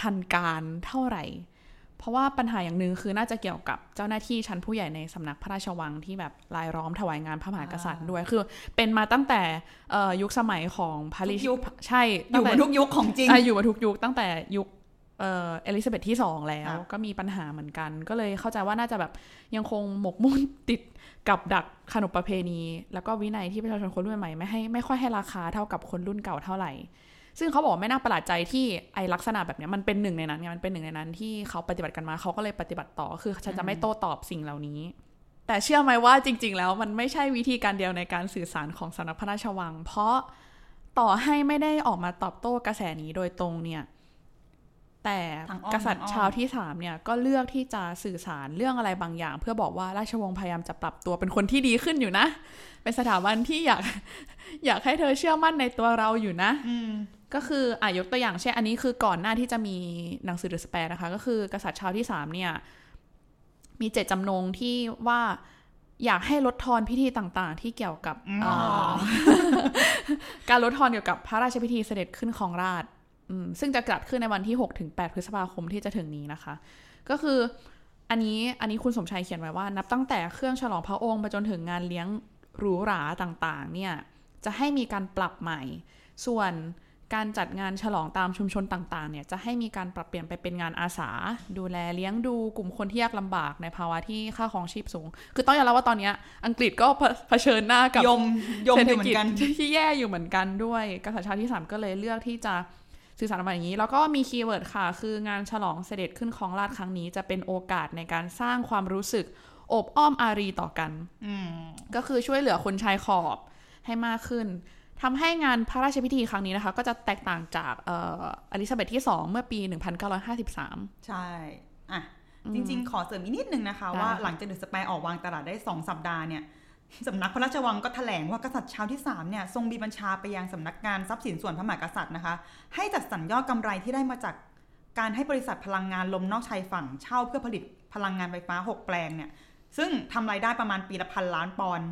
[SPEAKER 2] ทันการเท่าไหร่ เพราะว่าปัญหาอย่างหนึ่งคือน่าจะเกี่ยวกับเจ้าหน้าที่ชั้นผู้ใหญ่ในสำนักพระราชวังที่แบบรายล้อมถวายงานพระมหากษัตริย์ด้วย คือเป็นมาตั้งแต่ยุคสมัยของพาริ
[SPEAKER 3] ยุค
[SPEAKER 2] ใช่
[SPEAKER 3] อยู่มาทุกยุคของจริง
[SPEAKER 2] อยู่มาทุกยุคตั้งแต่ยุคเอลิซาเบธที่สองแล้วก็มีปัญหาเหมือนกัน ก็เลยเข้าใจว่าน่าจะแบบยังคงหมกมุ่นติดกับดักขนบประเพณี แล้วก็วินัยที่ประชาชนคนรุ่นใหม่ไม่ให้ไม่ค่อยให้ราคาเท่ากับคนรุ่นเก่าเท่าไหร่ ซึ่งเขาบอกไม่น่าประหลาดใจที่ไอลักษณะแบบนี้มันเป็นหนึ่งในนั้นไงมันเป็นหนึ่งในนั้นที่เขาปฏิบัติกันมาเขาก็เลยปฏิบัติต่อคือฉันจะไม่โต้ตอบสิ่งเหล่านี้ แต่เชื่อไหมว่าจริง ๆ แล้วมันไม่ใช่วิธีการเดียวในการสื่อสารของสำนักพระราชวัง เพราะต่อให้ไม่ได้ออกมาตอบโต้กระแสนี้โดยตรงเนี่ยแต่กษัตริย์ชาวที่สามเนี่ยก็เลือกที่จะสื่อสารเรื่องอะไรบางอย่าง เพื่อบอกว่าราชวงศ์พยายามจะปรับตัวเป็นคนที่ดีขึ้นอยู่นะ เป็นสถาบันที่อยาก อยากให้เธอเชื่อมั่นในตัวเราอยู่นะ
[SPEAKER 3] อื
[SPEAKER 2] ก็คืออะยกตัวอย่างเช่นอันนี้คือก่อนหน้าที่จะมีหนังสือเดอะสแปรนะคะ ก็คือกษัตริย์ชาวที่สามเนี่ย มีเจตจำนงที่ว่าอยากให้ลดทอนพิธีต่างๆ ที่เกี่ยวกับ
[SPEAKER 3] อ๋อ
[SPEAKER 2] เอ่อการลดทอนเกี่ยวกับพระราชพิธีเสด็จขึ้นของราชย์อืมซึ่งจะจัดขึ้นในวันที่6ถึง8พฤษภาคมที่จะถึงนี้นะคะ ก็คืออันนี้อันนี้คุณสมชัยเขียนไว้ว่า นับตั้งแต่เครื่องฉลองพระองค์ไปจนถึงงานเลี้ยงหรูหราต่างๆ เนี่ยจะให้มีการปรับใหม่ ส่วน การจัดงานฉลองตามชุมชนต่างๆเนี่ยจะให้มีการปรับเปลี่ยนไปเป็นงานอาสา ดูแลเลี้ยงดูกลุ่มคนที่ยากลำบากในภาวะที่ค่าของชีพสูง คือต้องยอมรับว่าตอนเนี้ยอังกฤษก็เผเผชิญหน้ากับ
[SPEAKER 3] ยมยม
[SPEAKER 2] เศรษ
[SPEAKER 3] อ
[SPEAKER 2] ฐ
[SPEAKER 3] ยู่เหมือ
[SPEAKER 2] กิจ
[SPEAKER 3] นกัน
[SPEAKER 2] ที่แย่อยู่เหมือนกันด้วยกษัตริย์ชาติที่สามก็เลยเลือกที่จะสื่อสารออกมาอย่างนี้ แล้วก็มีคีย์เวิร์ดค่ะ คืองานฉลองเสด็จขึ้นของราชย์ครั้งนี้ จะเป็นโอกาสในการสร้างความรู้สึกอบอ้อมอารีต่อกัน
[SPEAKER 3] อืม
[SPEAKER 2] ก็คือช่วยเหลือคนชายขอบให้มากขึ้น ทำให้งานพระราชพิธีครั้งนี้นะคะ ก็จะแตกต่างจากเอ่ออลิซาเบธที่ 2 เมื่อปี 1953
[SPEAKER 3] ใช่ อะ จริงๆ ขอเสริมอีกนิดนึงนะคะ
[SPEAKER 2] ได้
[SPEAKER 3] ว่าหลังจากเดอะสแปรออกวางตลาดได้ 2 สัปดาห์เนี่ยสำนักพระราชวังก็แถลงว่ากษัตริย์ชาวที่ 3 เนี่ย ทรงมีบัญชาไปยังสำนักงานทรัพย์สินส่วนพระมหากษัตริย์นะคะ ให้จัดสรรยอดกำไรที่ได้มาจากการให้บริษัทพลังงานลมนอกชายฝั่งเช่าเพื่อผลิตพลังงานไฟฟ้า 6 แปลงเนี่ย ซึ่งทำรายได้ประมาณปีละพันล้านปอนด์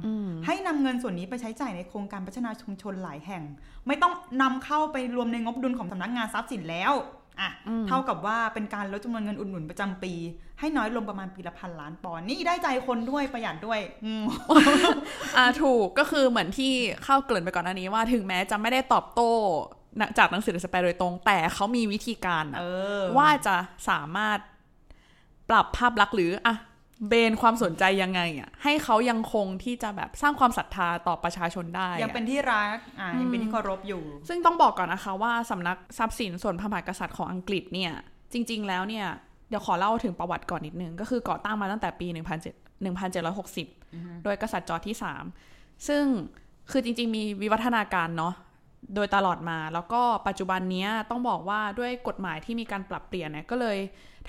[SPEAKER 3] ให้นำเงินส่วนนี้ไปใช้จ่ายในโครงการพัฒนาชุมชนหลายแห่ง ไม่ต้องนำเข้าไปรวมในงบดุลของสำนักงานทรัพย์สินแล้วอะเท่ากับว่าเป็นการลดจำนวนเงินอุดหนุนประจำปี ให้น้อยลงประมาณปีละพันล้านปอนด์นี่ได้ใจคนด้วยประหยัดด้วยอืม
[SPEAKER 2] อ่าถูกก็คือเหมือนที่เข้าเกริ่นไปก่อนหน้านี้ว่าถึงแม้จะไม่ได้ตอบโต้นะจากหนังสือสแปรโดยตรง แต่เขามีวิธีการอะ
[SPEAKER 3] เออ
[SPEAKER 2] ว่าจะสามารถปรับภาพลักษณ์หรืออะ เบนความสนใจยังไงอะให้เขายังคงที่จะแบบสร้างความศรัทธาต่อประชาชนได้อะ
[SPEAKER 3] ยังเป็นที่รักอะยังเป็นที่เคารพอยู่
[SPEAKER 2] ซึ่งต้องบอกก่อนนะคะว่าสำนักทรัพย์สินส่วนพระมหากษัตริย์ของอังกฤษเนี่ย จริง ๆ แล้วเนี่ยเดี๋ยวขอเล่าถึงประวัติก่อนนิดนึง ก็คือก่อตั้งมาตั้งแต่ปี 1760 โดยกษัตริย์จอร์จที่ 3 ซึ่งคือจริง ๆ มีวิวัฒนาการเนาะ โดยตลอดมา แล้วก็ปัจจุบันนี้ต้องบอกว่าด้วยกฎหมายที่มีการปรับเปลี่ยนเนี่ยก็เลย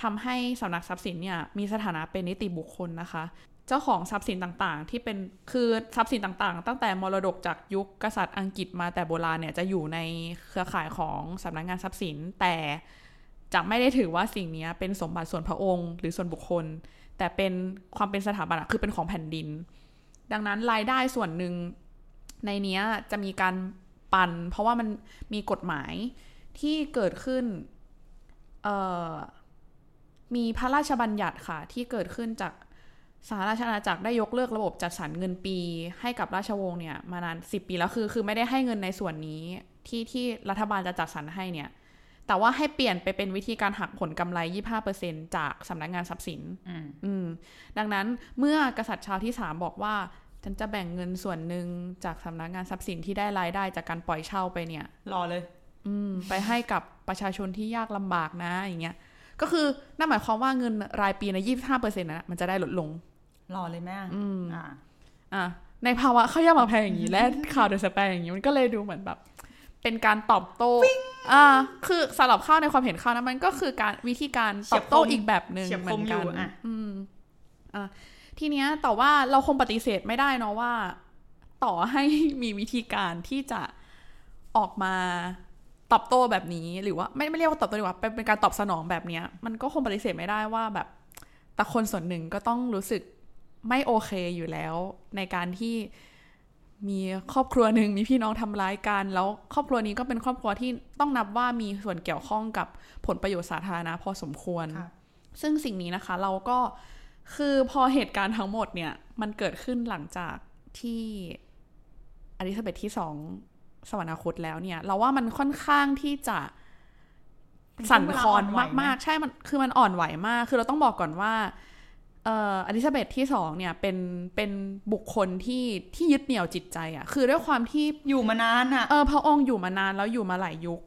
[SPEAKER 2] ทำให้สำนักทรัพย์สินเนี่ยมีสถานะเป็นนิติบุคคลนะคะ เจ้าของทรัพย์สินต่างๆ ที่เป็นคือทรัพย์สินต่างๆ ตั้งแต่มรดกจากยุคกษัตริย์อังกฤษมาแต่โบราณเนี่ยจะอยู่ในเครือข่ายของสำนักงานทรัพย์สิน แต่จะไม่ได้ถือว่าสิ่งนี้เป็นสมบัติส่วนพระองค์ หรือส่วนบุคคล แต่เป็นความเป็นสถาบันคือเป็นของแผ่นดิน ดังนั้นรายได้ส่วนหนึ่งในนี้จะมีการ ปัน เพราะว่ามันมีกฎหมายที่เกิดขึ้นเอ่อมีพระราชบัญญัติค่ะ ที่เกิดขึ้นจากสหราชอาณาจักรได้ยกเลิกระบบจัดสรรเงินปีให้กับราชวงศ์เนี่ยมานานสิปีแล้วคือ คือไม่ได้ให้เงินในส่วนนี้ที่ที่รัฐบาลจะจัดสรรให้เนี่ย แต่ว่าให้เปลี่ยนไปเป็นวิธีการหักผลกำไร 25%จากสำนักงานทรัพย์สิน
[SPEAKER 3] อืม
[SPEAKER 2] อืม ดังนั้นเมื่อกษัตริย์ชาวที่สามบอกว่า ฉันจะแบ่งเงินส่วนหนึ่งจากสำนักงานทรัพย์สินที่ได้รายได้จากการปล่อยเช่าไปเนี่ย
[SPEAKER 3] รอเลย
[SPEAKER 2] อืม ไปให้กับประชาชนที่ยากลำบากนะ อย่างเงี้ย ก็คือนั่นหมายความว่าเงินรายปีนะยี่ห้าเปอร์เซ็นต์นะมันจะได้ลดลง
[SPEAKER 3] รอเลยแม่
[SPEAKER 2] อืม
[SPEAKER 3] อ่า
[SPEAKER 2] อะในภาวะข้าวยากหมากแพงอย่างนี้ และข่าวเดอะสแปร์อย่างนี้มันก็เลยดูเหมือนแบบ เป็นการตอบโต้ อ่า คือสำหรับข้าวในความเห็นข้าวนะมันก็คือการวิธีการตอบโต้
[SPEAKER 3] เฉียบคม
[SPEAKER 2] อีกแบบหนึ่ง
[SPEAKER 3] เฉียบ
[SPEAKER 2] เห
[SPEAKER 3] ค
[SPEAKER 2] มื
[SPEAKER 3] ม
[SPEAKER 2] อน
[SPEAKER 3] อ
[SPEAKER 2] กั
[SPEAKER 3] ยู่
[SPEAKER 2] น
[SPEAKER 3] อะ
[SPEAKER 2] อืม อะ ทีเนี้ยแต่ว่าเราคงปฏิเสธไม่ได้เนาะว่า ต่อให้มีวิธีการที่จะออกมาตอบโต้แบบนี้หรือว่าไม่ไม่เรียกว่าตอบโต้ดีกว่าเป็นเป็นการตอบสนองแบบเนี้ย มันก็คงปฏิเสธไม่ได้ว่าแบบแต่คนส่วนหนึ่งก็ต้องรู้สึกไม่โอเคอยู่แล้ว ในการที่มีครอบครัวหนึ่งมีพี่น้องทำร้ายกันแล้วครอบครัวนี้ก็เป็นครอบครัวที่ต้องนับว่ามีส่วนเกี่ยวข้องกับผลประโยชน์สาธารณะพอสมควร ซึ่งสิ่งนี้นะคะเราก็ คือพอเหตุการณ์ทั้งหมดเนี่ย มันเกิดขึ้นหลังจากที่อลิซาเบธที่สองสวรรคตแล้วเนี่ย เราว่ามันค่อนข้างที่จะ
[SPEAKER 3] เป็นช่
[SPEAKER 2] สั่
[SPEAKER 3] วนงเวลา
[SPEAKER 2] คลอน
[SPEAKER 3] อ่อนไหวไหม
[SPEAKER 2] มากๆ ใช่มันคือมันอ่อนไหวมาก คือเราต้องบอกก่อนว่าเอ่ออลิซาเบธที่สองเนี่ยเป็นเป็นบุคคลที่ที่ยึดเหนี่ยวจิตใจอะ่ะ คือด้วยความที่
[SPEAKER 3] อยู่มานานอะ
[SPEAKER 2] เออพระองค์อยู่มานานแล้วอยู่มาหลายยุค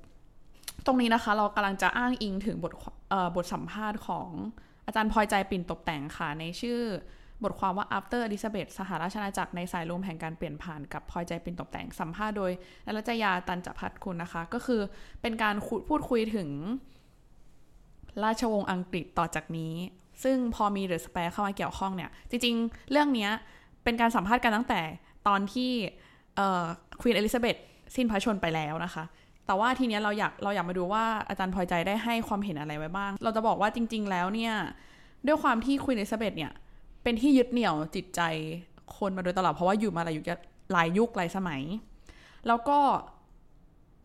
[SPEAKER 2] ตรงนี้นะคะ เรากำลังจะอ้างอิงถึงบทเอ่อบทสัมภาษณ์ของ อาจารย์พลอยใจปิ่นตกแต่งค่ะ ในชื่อบทความว่า after Elizabeth สหราชอาณาจักรในสายลมแห่งการเปลี่ยนผ่านกับพลอยใจปิ่นตกแต่งสัมภาษณ์โดยนรัจยาตันจพัฒคุณนะคะ ก็คือเป็นการพูดคุยถึง ราชวงศ์อังกฤษต่อจากนี้ ซึ่งพอมีเดอะสเปรเข้ามาเกี่ยวข้องเนี่ย จริงๆ เรื่องนี้เป็นการสัมภาษณ์กันตั้งแต่ตอนที่ควีนเอลิซาเบธสิ้นพระชนไปแล้วนะคะ แต่ว่าทีเนี้ยเราอยากเราอยากมาดูว่าอาจารย์พอใจได้ให้ความเห็นอะไรไว้บ้าง เราจะบอกว่าจริง ๆ แล้วเนี่ย ด้วยความที่ควีนเอลิซาเบธเนี่ย เป็นที่ยึดเหนี่ยวจิตใจคนมาโดยตลอดเพราะว่าอยู่มาหลายยุคหลายยุคหลายสมัย แล้วก็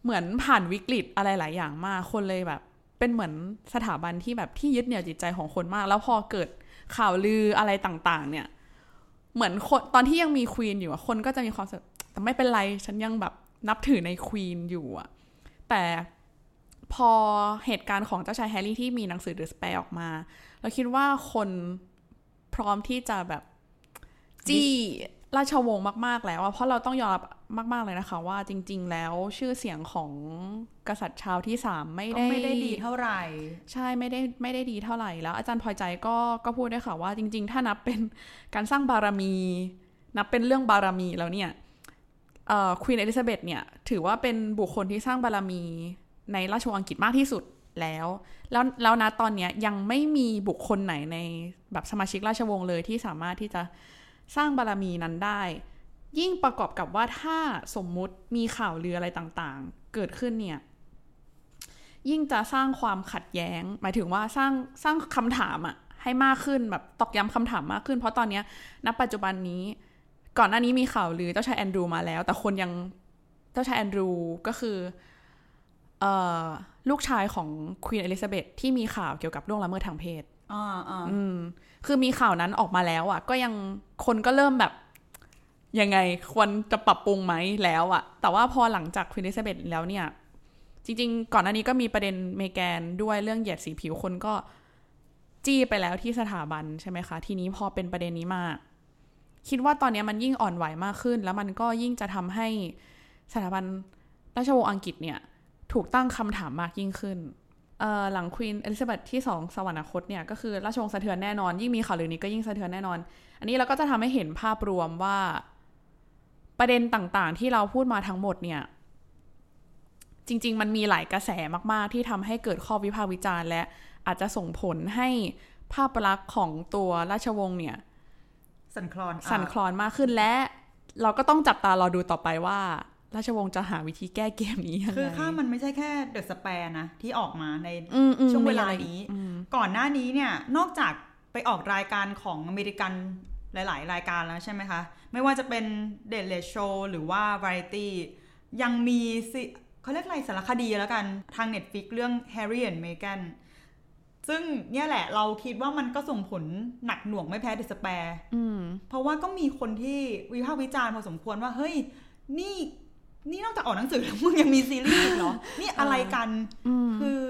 [SPEAKER 2] เหมือนผ่านวิกฤตอะไรหลายอย่างมากคนเลยแบบ เป็นเหมือนสถาบันที่แบบที่ยึดเหนี่ยวจิตใจของคนมาก แล้วพอเกิดข่าวลืออะไรต่าง ๆ เนี่ย เหมือนคนตอนที่ยังมีควีนอยู่คนก็จะมีความสึกแต่ไม่เป็นไรฉันยังแบบนับถือในควีนอยู่อะ แต่พอเหตุการณ์ของเจ้าชายแฮร์รี่ที่มีหนังสือเดอะสเปรออกมา เราคิดว่าคนพร้อมที่จะแบบจี้ราชวงศ์มากๆแล้วอะเพราะเราต้องยอมรับมาก ๆ เลยนะคะ ว่าจริง ๆ แล้วชื่อเสียงของกษัตริย์ชาวที่สามไม่
[SPEAKER 3] ก็
[SPEAKER 2] ได้
[SPEAKER 3] ไม่ได้ดีเท่าไหร่
[SPEAKER 2] ใช่ไม่ได้ไม่ได้ดีเท่าไหร่แล้ว อาจารย์พอใจก็ก็พูดได้ค่ะว่าจริง ๆ ถ้านับเป็นการสร้างบารมี นับเป็นเรื่องบารมีแล้วเนี่ย ควีนเอลิซาเบธเนี่ย ถือว่าเป็นบุคคลที่สร้างบารมีในราชวงศ์อังกฤษมากที่สุดแล้ว แล้วแล้วนะตอนเนี้ยยังไม่มีบุคคลไหนในแบบสมาชิกราชวงศ์เลยที่สามารถที่จะสร้างบารมีนั้นได้ ยิ่งประกอบกับว่าถ้าสมมุติมีข่าวลืออะไรต่างๆ เกิดขึ้นเนี่ย ยิ่งจะสร้างความขัดแย้ง หมายถึงว่าสร้างสร้างคำถามอะให้มากขึ้นแบบตอกย้ำคำถามมากขึ้น เพราะตอนเนี้ยณปัจจุบันนี้ ก่อนหน้านี้มีข่าวลือเจ้าชายแอนดรูว์มาแล้ว แต่คนยังเจ้าชายแอนดรูว์ก็คือเอ่อลูกชายของควีนเอลิซาเบธที่มีข่าวเกี่ยวกับล่วงละเมิดทางเพศ
[SPEAKER 3] อ่าอ่า
[SPEAKER 2] อืม คือมีข่าวนั้นออกมาแล้วอะ ก็ยังคนก็เริ่มแบบยังไงควรจะปรับปรุงไหมแล้วอะ แต่ว่าพอหลังจากควีนเอลิซาเบธแล้วเนี่ย จริง ๆ ก่อนหน้านี้ก็มีประเด็นเมแกนด้วยเรื่องเหยียดสีผิวคนก็จี้ไปแล้วที่สถาบันใช่ไหมคะ ทีนี้พอเป็นประเด็นนี้มา คิดว่าตอนนี้มันยิ่งอ่อนไหวมากขึ้น แล้วมันก็ยิ่งจะทำให้สถาบันราชวงศ์อังกฤษเนี่ยถูกตั้งคำถามมากยิ่งขึ้นหลังควีนเอลิซาเบธที่สองสวรรคตเนี่ยก็คือราชวงศ์สะเทือนแน่นอน ยิ่งมีข่าวลือนี้ก็ยิ่งสะเทือนแน่นอน อันนี้เราก็จะทำให้เห็นภาพรวมว่าประเด็นต่างๆ ที่เราพูดมาทั้งหมดเนี่ย จริง ๆ มันมีหลายกระแสมาก ๆ ที่ทำให้เกิดข้อวิพากษ์วิจารณ์ และอาจจะส่งผลให้ภาพลักษณ์ของตัวราชวงศ์เนี่ย
[SPEAKER 3] สั่นคลอนอะ
[SPEAKER 2] สั่นคลอนมากขึ้นและ เราก็ต้องจับตารอดูต่อไปว่า ราชวงศ์จะหาวิธีแก้เกมนี้ยังไง
[SPEAKER 3] คือค่ามันไม่ใช่แค่เดอะสแปร์นะ ที่ออกมาใน
[SPEAKER 2] อืมอืม
[SPEAKER 3] ช่วงเวลา
[SPEAKER 2] มีอะไร
[SPEAKER 3] นี้
[SPEAKER 2] อืม
[SPEAKER 3] ก่อนหน้านี้เนี่ยนอกจากไปออกรายการของอเมริกันหลาย ๆ รายการแล้วใช่ไหมคะ ไม่ว่าจะเป็นเด t เลชโชหรือว่า Variety ยังมีสิเขาเรียกอะไรสารคดีแล้วกันทาง Netflix เรื่อง Harry and Meghan ซึ่งเนี่ยแหละเราคิดว่ามันก็ส่งผลหนักหน่วงไม่แพ้เดอะสแปร์
[SPEAKER 2] อืม
[SPEAKER 3] เพราะว่าก็มีคนที่วิพากษ์วิจารณ์พอสมควรว่า เฮ้ย นี่นี่นอกจากออกหนังสือแล้วมึงยังมีซีรีส์อีกเหรอ นี่อะไรกัน
[SPEAKER 2] อืม
[SPEAKER 3] คือ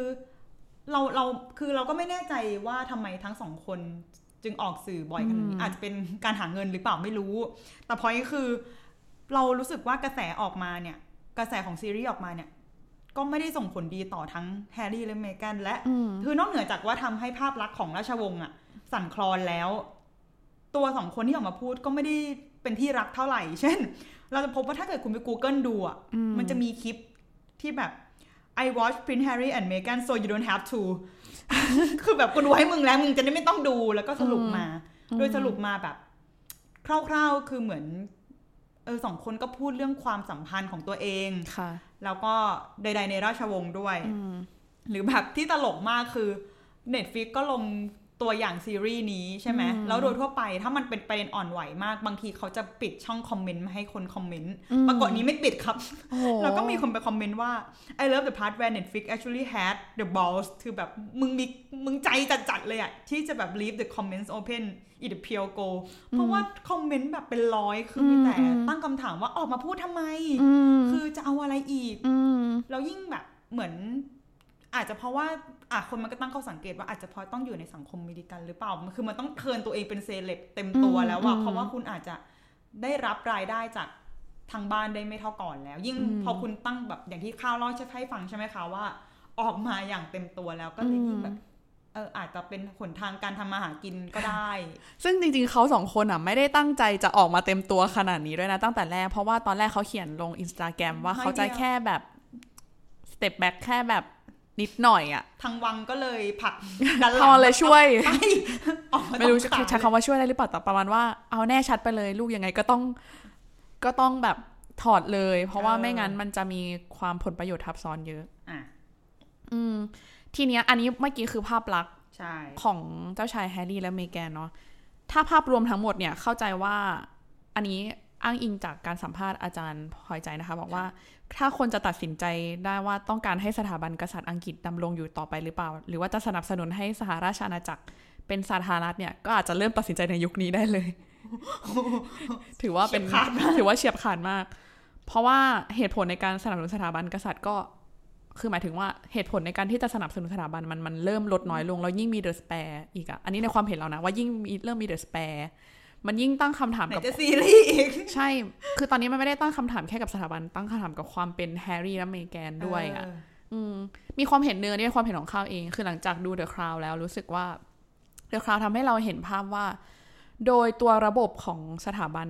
[SPEAKER 3] เราเราคือเราก็ไม่แน่ใจว่าทำไมทั้งสองคนจึงออกสื่อบ่อยขนาดนี้อาจจะเป็นการหาเงินหรือเปล่าไม่รู้ แต่พอยคือ เรารู้สึกว่ากระแสออกมาเนี่ย กระแสของซีรีส์ออกมาเนี่ย ก็ไม่ได้ส่งผลดีต่อทั้งแฮร์รี่และเมแกนและ
[SPEAKER 2] อืม
[SPEAKER 3] คือนอกเหนือจากว่าทำให้ภาพลักษณ์ของราชวงศ์อะสั่นคลอนแล้ว ตัวสองคนที่ออกมาพูดก็ไม่ได้เป็นที่รักเท่าไหร่ เช่น เราจะพบว่าถ้าเกิดคุณไป Google ดูอะ
[SPEAKER 2] อืม
[SPEAKER 3] มันจะมีคลิปที่แบบ I watch Prince Harry and Meghan so you don't have to คือแบบกูดูให้มึงแล้ว มึงจะได้ไม่ต้องดูแล้วก็สรุปมา โดยสรุปมาแบบ คร่าวๆคือเหมือนเออสองคนก็พูดเรื่องความสัมพันธ์ของตัวเอง
[SPEAKER 2] ค่ะ
[SPEAKER 3] แล้วก็ใด ๆ ในราชวงศ์ด้วย
[SPEAKER 2] อืม
[SPEAKER 3] หรือแบบที่ตลกมากคือ Netflix ก็ลง ตัวอย่างซีรีส์นี้ใช่ไหม
[SPEAKER 2] อืม
[SPEAKER 3] แล้วโดยทั่วไปถ้ามันเป็นประเด็นอ่อนไหวมาก บางทีเขาจะปิดช่องคอมเมนต์ไม่ให้คนคอมเมนต์
[SPEAKER 2] อืม
[SPEAKER 3] ปรากฏนี้ไม่ปิดครับ
[SPEAKER 2] โอ้โห
[SPEAKER 3] แล้วก็มีคนไปคอมเมนต์ว่า I love the part where Netflix actually had the balls คือแบบมึงมีมึงใจจัดๆเลยอะที่จะแบบ leave the comments open in the pure go เพราะว่าคอมเมนต์แบบเป็นร้อยคือมีแต่
[SPEAKER 2] อืม
[SPEAKER 3] ตั้งคำถามว่าออกมาพูดทำไม
[SPEAKER 2] อืม
[SPEAKER 3] คือจะเอาอะไรอีก
[SPEAKER 2] อืม
[SPEAKER 3] แล้วยิ่งแบบเหมือน อาจจะเพราะว่าอะคนมันก็ตั้งข้อสังเกตว่าอาจจะเพราะต้องอยู่ในสังคมอเมริกันหรือเปล่า มันคือมันต้องเทิร์นตัวเองเป็นเซเลบเต็มตัว
[SPEAKER 2] อืม
[SPEAKER 3] แล้วอะ
[SPEAKER 2] อืม
[SPEAKER 3] เพราะว่าคุณอาจจะได้รับรายได้จากทางบ้านได้ไม่เท่าก่อนแล้ว ยิ่ง
[SPEAKER 2] อืม
[SPEAKER 3] พอคุณตั้งแบบอย่างที่ข้าวเล่าให้ฟังใช่ไหมคะว่า ออกมาอย่างเต็มตัวแล้วก็เลยยิ่งแบบเอออาจจะเป็นหนทางการทำมาหากินก็ได้
[SPEAKER 2] ซึ่งจริงๆเขาสองคนอะไม่ได้ตั้งใจจะออกมาเต็มตัวขนาดนี้ด้วยนะตั้งแต่แรก เพราะว่าตอนแรกเขาเขียนลงอินสตาแกรมว่า
[SPEAKER 3] ไม่
[SPEAKER 2] เขาจะ
[SPEAKER 3] เดียว
[SPEAKER 2] แค่แบบสเต็ปแบ็คแค่แบบ นิดหน่อยอะ
[SPEAKER 3] ทางวังก็เลยผลักดันหลั
[SPEAKER 2] พอเลยช่วย
[SPEAKER 3] ไปออกา
[SPEAKER 2] ไม่รู้
[SPEAKER 3] ตงขา
[SPEAKER 2] ใช้คำว่าช่วยได้หรือเปล่าแต่ประมาณว่าเอาแน่ชัดไปเลยลูกยังไงก็ต้องก็ต้องแบบถอดเลย เพราะว่าไม่งั้นมันจะมีความผลประโยชน์ทับซ้อนเยอะ
[SPEAKER 3] อะ
[SPEAKER 2] อืม ทีเนี้ย อันนี้เมื่อกี้คือภาพลักษณ์
[SPEAKER 3] ใช่
[SPEAKER 2] ของเจ้าชายแฮร์รี่และเมแกนเนาะถ้าภาพรวมทั้งหมดเนี่ยเข้าใจว่าอันนี้ อ้างอิงจากการสัมภาษณ์อาจารย์พลอยใจนะคะ บอกว่าถ้าคนจะตัดสินใจได้ว่าต้องการให้สถาบันกษัตริย์อังกฤษดำรงอยู่ต่อไปหรือเปล่า หรือว่าจะสนับสนุนให้สหราชอาณาจักรเป็นสาธารณรัฐเนี่ยก็อาจจะเริ่มตัดสินใจในยุคนี้ได้เลย ถือว่าเป็น
[SPEAKER 3] เฉียบขาดมาก
[SPEAKER 2] ถือว่าเฉียบขาดมาก เพราะว่าเหตุผลในการสนับสนุนสถาบันกษัตริย์ก็ คือหมายถึงว่าเหตุผลในการที่จะสนับสนุนสถาบันมันมันเริ่มลดน้อยลงแล้วยิ่งมี The Spare อีกอะอันนี้ในความเห็นเรานะว่ายิ่งมีเริ่มมี The Spare มันยิ่งตั้งคำถาม
[SPEAKER 3] ไหน
[SPEAKER 2] กับ
[SPEAKER 3] จะซีรีส์อีก
[SPEAKER 2] ใช่ คือตอนนี้มันไม่ได้ตั้งคำถามแค่กับสถาบัน ตั้งคำถามกับความเป็นแฮร์รี่และเมแกนด้วยอะ
[SPEAKER 3] เออ
[SPEAKER 2] อืมมีความเห็นเนื้อนี่เป็นความเห็นของข้าวเอง คือหลังจากดู The Crown แล้วรู้สึกว่า The Crown ทำให้เราเห็นภาพว่า โดยตัวระบบของสถาบัน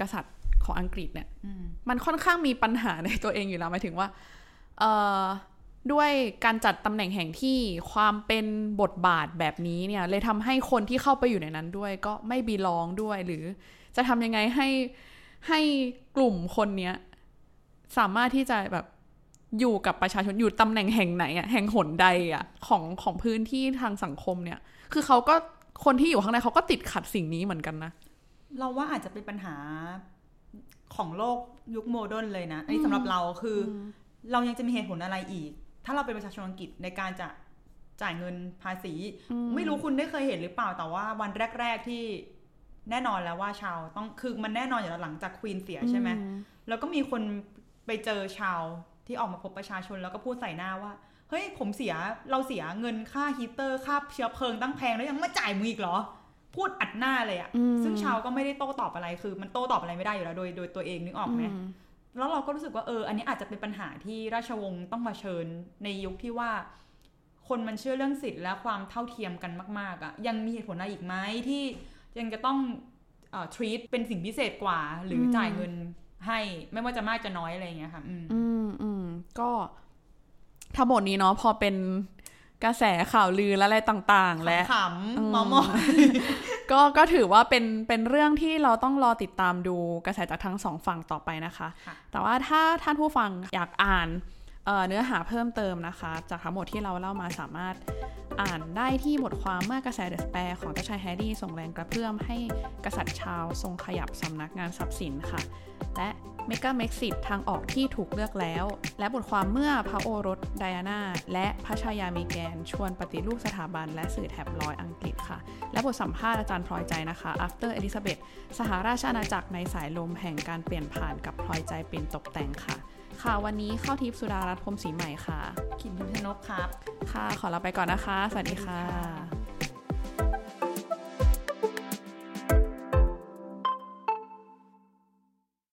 [SPEAKER 2] กษัตริย์ของอังกฤษเนี่ย
[SPEAKER 3] อืม
[SPEAKER 2] มันค่อนข้างมีปัญหาในตัวเองอยู่แล้วหมายถึงว่า เอ่อ ด้วยการจัดตำแหน่งแห่งที่ความเป็นบทบาทแบบนี้เนี่ย เลยทำให้คนที่เข้าไปอยู่ในนั้นด้วยก็ไม่บีลองด้วย หรือจะทำยังไงให้ให้กลุ่มคนเนี้ย สามารถที่จะแบบอยู่กับประชาชนอยู่ตำแหน่งแห่งไหนอะแห่งหนใดอะของของพื้นที่ทางสังคมเนี่ย คือเขาก็คนที่อยู่ข้างในเขาก็ติดขัดสิ่งนี้เหมือนกันนะ
[SPEAKER 3] เราว่าอาจจะเป็นปัญหาของโลกยุคโมเดิร์นเลยนะอันนี้สำหรับเราคืออเรายังจะมีเหตุผลอะไรอีก ถ้าเราเป็นประชาชนอังกฤษในการจะจ่ายเงินภาษี ไม่รู้คุณได้เคยเห็นหรือเปล่าแต่ว่าวันแรก ๆที่แน่นอนแล้วว่าชาวต้องคือมันแน่นอนอยู่แล้วหลังจากควีนเสียใช่ไหมแล้วก็มีคนไปเจอชาวที่ออกมาพบประชาชนแล้วก็พูดใส่หน้าว่าเฮ้ยผมเสียเราเสียเงินค่าฮีตเตอร์ค่าเชื้อเพลิงตั้งแพงแล้วยังมาจ่ายมึงอีกเหรอ พูดอัดหน้าเลยอะ
[SPEAKER 2] อืม
[SPEAKER 3] ซึ่งชาวก็ไม่ได้โต้ตอบอะไรคือ มันโต้ตอบอะไรไม่ได้อยู่แล้วโดยโดยตัวเองนึกออกไหม
[SPEAKER 2] อืม
[SPEAKER 3] แล้วเราก็รู้สึกว่าเออ อันนี้อาจจะเป็นปัญหาที่ราชวงศ์ต้องมาเผชิญในยุคที่ว่า คนมันเชื่อเรื่องสิทธิ์และความเท่าเทียมกันมาก ๆอะยังมีเหตุผลอะไรอีกไหมที่ยังจะต้องเอ่อ treat เป็นสิ่งพิเศษกว่า หรืออ
[SPEAKER 2] ม
[SPEAKER 3] จ่ายเงินให้ไม่ว่าจะมากจะน้อยอะไรอย่างเงี้ยค่ะอืม
[SPEAKER 2] อืมอืมก็ทั้งหมดนี้เนาะพอเป็นกระแสข่าวลือและอะไรต่าง ๆ และ
[SPEAKER 3] ข
[SPEAKER 2] อืมำ
[SPEAKER 3] ๆมอมอ
[SPEAKER 2] ก็ก็ถือว่าเป็นเป็นเรื่องที่เราต้องรอติดตามดูกระแสจากทั้งสองฝั่งต่อไปนะคะ
[SPEAKER 3] ค่ะ
[SPEAKER 2] แต่ว่าถ้าท่านผู้ฟังอยากอ่านเอ่อเนื้อหาเพิ่มเติมนะคะ จากทั้งหมดที่เราเล่ามาสามารถอ่านได้ที่บทความเมื่อกระแส The Spare ของเจ้าชายแฮร์รี่ส่งแรงกระเพื่อมให้กษัตริย์ชาร์ลส์ทรงขยับสำนักงานทรัพย์สินค่ะ และ m e g a m e x i t ทางออกที่ถูกเลือกแล้ว และบทความเมื่อพระโอรสไดอาน่าและพระชายาเมแกน ชวนปฏิรูปสถาบันและสื่อแท็บลอยด์อังกฤษค่ะ และบทสัมภาษณ์อาจารย์พลอยใจนะคะ After Elizabeth สหราชอาณาจักรในสายลมแห่งการเปลี่ยนผ่านกับพลอยใจ ปิ่นตบแต่งค่ะ ค่ะวันนี้เข้าทิพย์สุดารัตน์พรหมศรีใหม่ค่ะ
[SPEAKER 3] ขินยุทธนกครับ
[SPEAKER 2] ค่ะขอลาไปก่อนนะคะ สวัสดีค่ะ
[SPEAKER 3] สวัสดีค่ะ